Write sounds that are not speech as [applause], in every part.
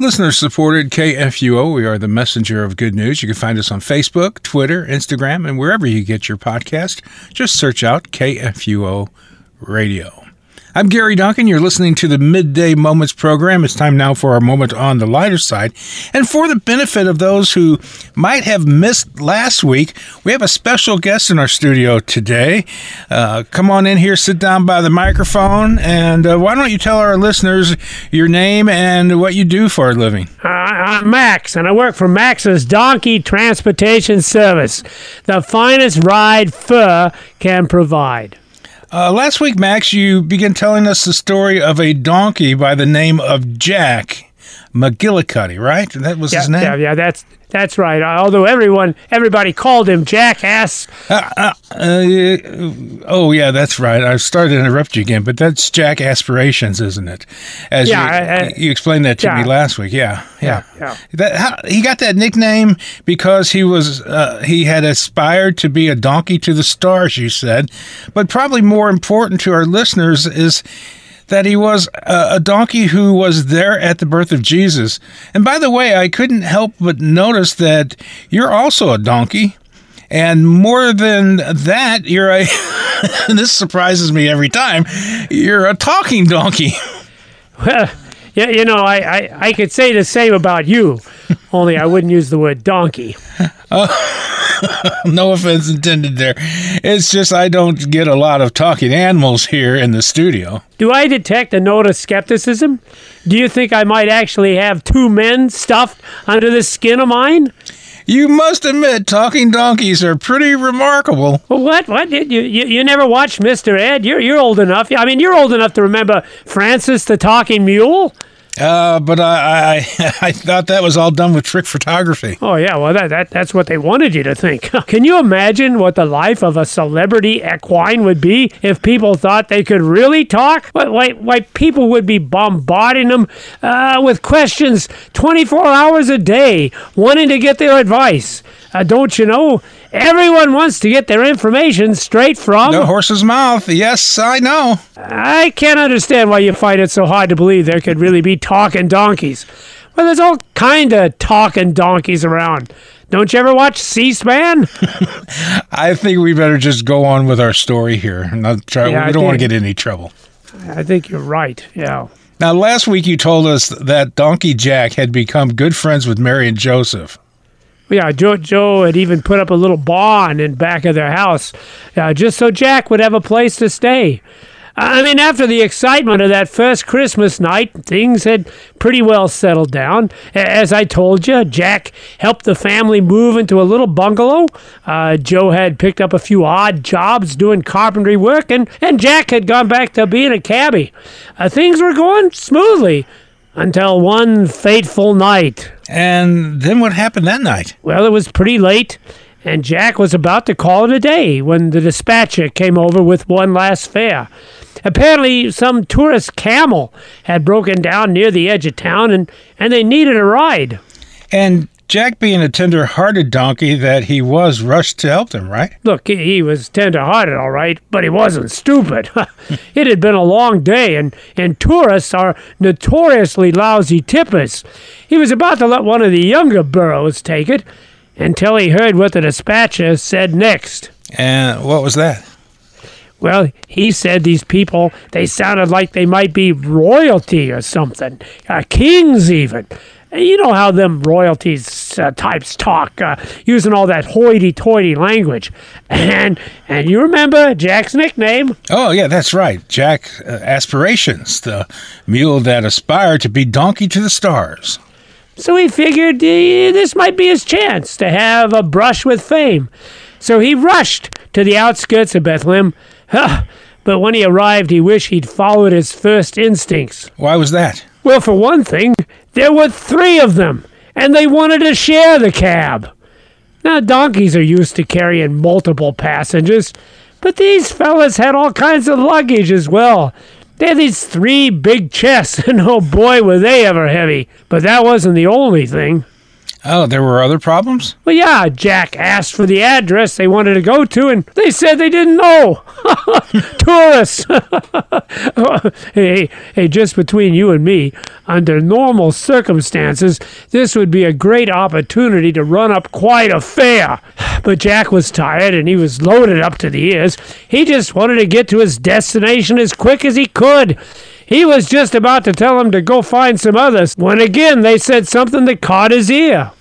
Listener supported KFUO. We are the messenger of good news. You can find us on Facebook, Twitter, Instagram, and wherever you get your podcast. Just search out KFUO Radio. I'm Gary Duncan. You're listening to the Midday Moments program. It's time now for our moment on the lighter side. And for the benefit of those who might have missed last week, we have a special guest in our studio today. Uh, come on in here, sit down by the microphone, and uh, why don't you tell our listeners your name and what you do for a living? Uh, I'm Max, and I work for Max's Donkey Transportation Service, the finest ride fur can provide. Uh, last week, Max, you began telling us the story of a donkey by the name of Jack McGillicuddy, right? That was yeah, his name. Yeah, yeah, that's that's right. Although everyone, everybody called him Jackass. Uh, uh, uh, oh, yeah, that's right. I started to interrupt you again, but that's Jack Aspirations, isn't it? As yeah, you, you explained that to yeah. me last week. Yeah, yeah. yeah. That how, he got that nickname because he was uh, he had aspired to be a donkey to the stars. You said, but probably more important to our listeners is that he was a, donkey who was there at the birth of Jesus. And by the way, I couldn't help but notice that you're also a donkey. And more than that, you're a, [laughs] this surprises me every time, you're a talking donkey. [laughs] Well, yeah, you know, I, I, I could say the same about you, only I wouldn't use the word donkey. [laughs] [laughs] no offense intended there. It's just I don't get a lot of talking animals here in the studio. Do I detect a note of skepticism? Do you think I might actually have two men stuffed under this skin of mine? You must admit, talking donkeys are pretty remarkable. What? What? You, you, you never watched Mr. Ed? You're, you're old enough. I mean, you're old enough to remember Francis the Talking Mule. Uh, but I, I [laughs] I thought that was all done with trick photography. Oh yeah, well that, that that's what they wanted you to think. [laughs] Can you imagine what the life of a celebrity equine would be if people thought they could really talk? Why why, people would be bombarding them uh, with questions 24 hours a day, wanting to get their advice. Uh, don't you know? Everyone wants to get their information straight from the horse's mouth. Yes, I know. I can't understand why you find it so hard to believe there could really be talking donkeys. Well, there's all kind of talking donkeys around. Don't you ever watch C-SPAN? [laughs] I think we better just go on with our story here. Not try. Yeah, we don't want to get in any trouble. I think you're right. Yeah. Now, last week you told us that Donkey Jack had become good friends with Mary and Joseph. Yeah, Joe, Joe had even put up a little barn in back of their house, uh, just so Jack would have a place to stay. I mean, after the excitement of that first Christmas night, things had pretty well settled down. As I told you, Jack helped the family move into a little bungalow. Uh, Joe had picked up a few odd jobs doing carpentry work, and, and Jack had gone back to being a cabbie. Uh, things were going smoothly until one fateful night. And then what happened that night? Well, it was pretty late, and Jack was about to call it a day when the dispatcher came over with one last fare. Apparently, some tourist camel had broken down near the edge of town, and, and they needed a ride. And Jack, being a tender-hearted donkey that he was, rushed to help them. Right? Look, he- he was tender-hearted, all right, but he wasn't stupid. [laughs] it had been a long day, and, and tourists are notoriously lousy tippers. He was about to let one of the younger burros take it until he heard what the dispatcher said next. And what was that? Well, he said these people, they sounded like they might be royalty or something, uh, kings even. You know how them royalties uh, types talk, uh, using all that hoity-toity language. And and you remember Jack's nickname? Oh, yeah, that's right. Jack uh, Aspirations, the mule that aspired to be donkey to the stars. So he figured uh, this might be his chance to have a brush with fame. So he rushed to the outskirts of Bethlehem. But when he arrived, he wished he'd followed his first instincts. Why was that? Well, for one thing, there were three of them, and they wanted to share the cab. Now, donkeys are used to carrying multiple passengers, but these fellas had all kinds of luggage as well. They had these three big chests, [laughs] and oh boy, were they ever heavy. But that wasn't the only thing. Oh, there were other problems? Well, yeah, Jack asked for the address they wanted to go to, and they said they didn't know. [laughs] Tourists. [laughs] [laughs] hey, hey, just between you and me, under normal circumstances, this would be a great opportunity to run up quite a fare. But Jack was tired and he was loaded up to the ears. He just wanted to get to his destination as quick as he could. He was just about to tell them to go find some others when again they said something that caught his ear.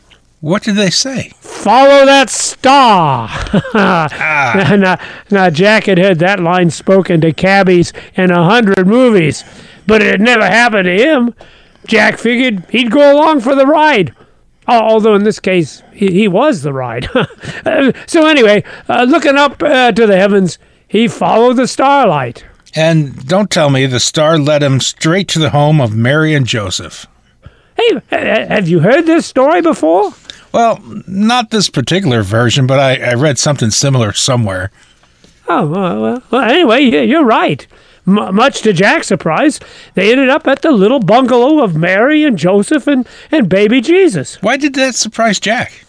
What did they say? Follow that star. ah. [laughs] now, now, Jack had heard that line spoken to cabbies in a hundred movies, but it had never happened to him. Jack figured he'd go along for the ride. Although in this case, he, he was the ride. [laughs] so, anyway, uh, looking up uh, to the heavens, he followed the starlight. And don't tell me the star led him straight to the home of Mary and Joseph. Hey, have you heard this story before? Well, not this particular version, but I, I read something similar somewhere. Oh, well, well anyway, you're right. M- much to Jack's surprise, they ended up at the little bungalow of Mary and Joseph and, and baby Jesus. Why did that surprise Jack?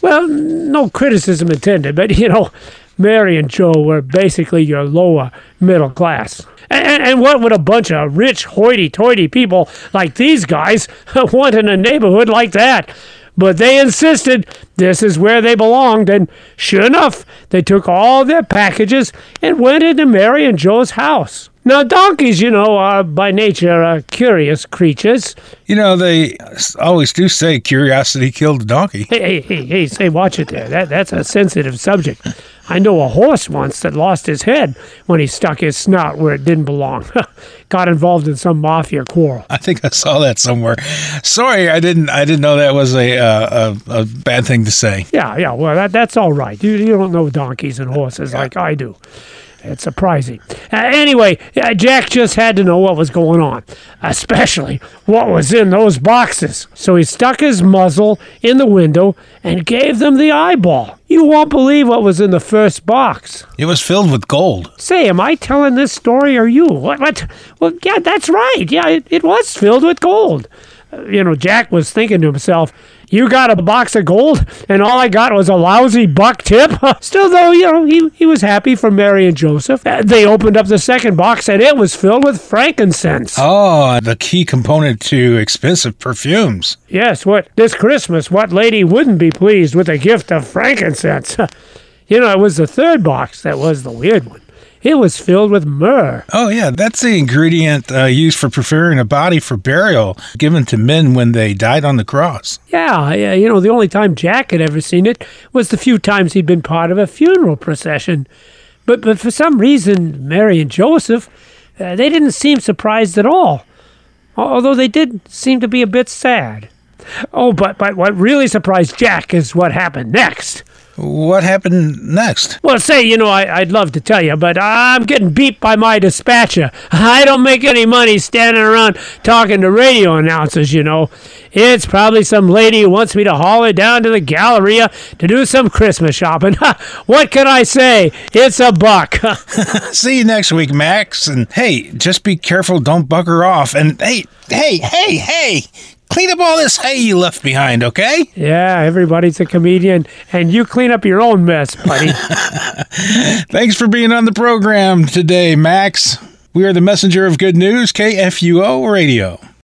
Well, no criticism intended, but you know, Mary and Joe were basically your lower middle class. And, and what would a bunch of rich, hoity toity people like these guys [laughs] want in a neighborhood like that? But they insisted this is where they belonged, and sure enough, they took all their packages and went into Mary and Joe's house. Now, donkeys, you know, are by nature uh, curious creatures. You know, they always do say curiosity killed a donkey. Hey, hey, hey, hey, say, watch it there. That, that's a sensitive subject. I know a horse once that lost his head when he stuck his snout where it didn't belong. [laughs] Got involved in some mafia quarrel. I think I saw that somewhere. Sorry, I didn't. I didn't know that was a uh, a, a, bad thing to say. Yeah, yeah. Well, that, that's all right. You, you don't know donkeys and horses like I do. It's surprising. Uh, anyway, uh, Jack just had to know what was going on, especially what was in those boxes. So he stuck his muzzle in the window and gave them the eyeball. You won't believe what was in the first box. It was filled with gold. Say, am I telling this story or you? What? what? Well, yeah, that's right. Yeah, it, it was filled with gold. Uh, you know, Jack was thinking to himself, you got a box of gold, and all I got was a lousy buck tip. [laughs] Still, though, you know, he, he was happy for Mary and Joseph. Uh, they opened up the second box, and it was filled with frankincense. Oh, the key component to expensive perfumes. Yes, what this Christmas, what lady wouldn't be pleased with a gift of frankincense? [laughs] you know, it was the third box that was the weird one. It was filled with myrrh. Oh, yeah. That's the ingredient uh, used for preparing a body for burial given to men when they died on the cross. Yeah, yeah. You know, the only time Jack had ever seen it was the few times he'd been part of a funeral procession. But, but for some reason, Mary and Joseph, uh, they didn't seem surprised at all. Although they did seem to be a bit sad. Oh, but, but what really surprised Jack is what happened next. What happened next? Well, say, you know, I, would love to tell you, but I'm getting beat by my dispatcher. [laughs] I don't make any money standing around talking to radio announcers, you know. It's probably some lady who wants me to haul her down to the Galleria to do some Christmas shopping. [laughs] what can I say? It's a buck. [laughs] See you next week, Max. And hey, just be careful, don't bugger off. And hey, hey, hey, hey, clean up all this hay you left behind, okay? Yeah, everybody's a comedian, and you clean up your own mess, buddy. [laughs] Thanks for being on the program today, Max. We are the messenger of good news, KFUO Radio.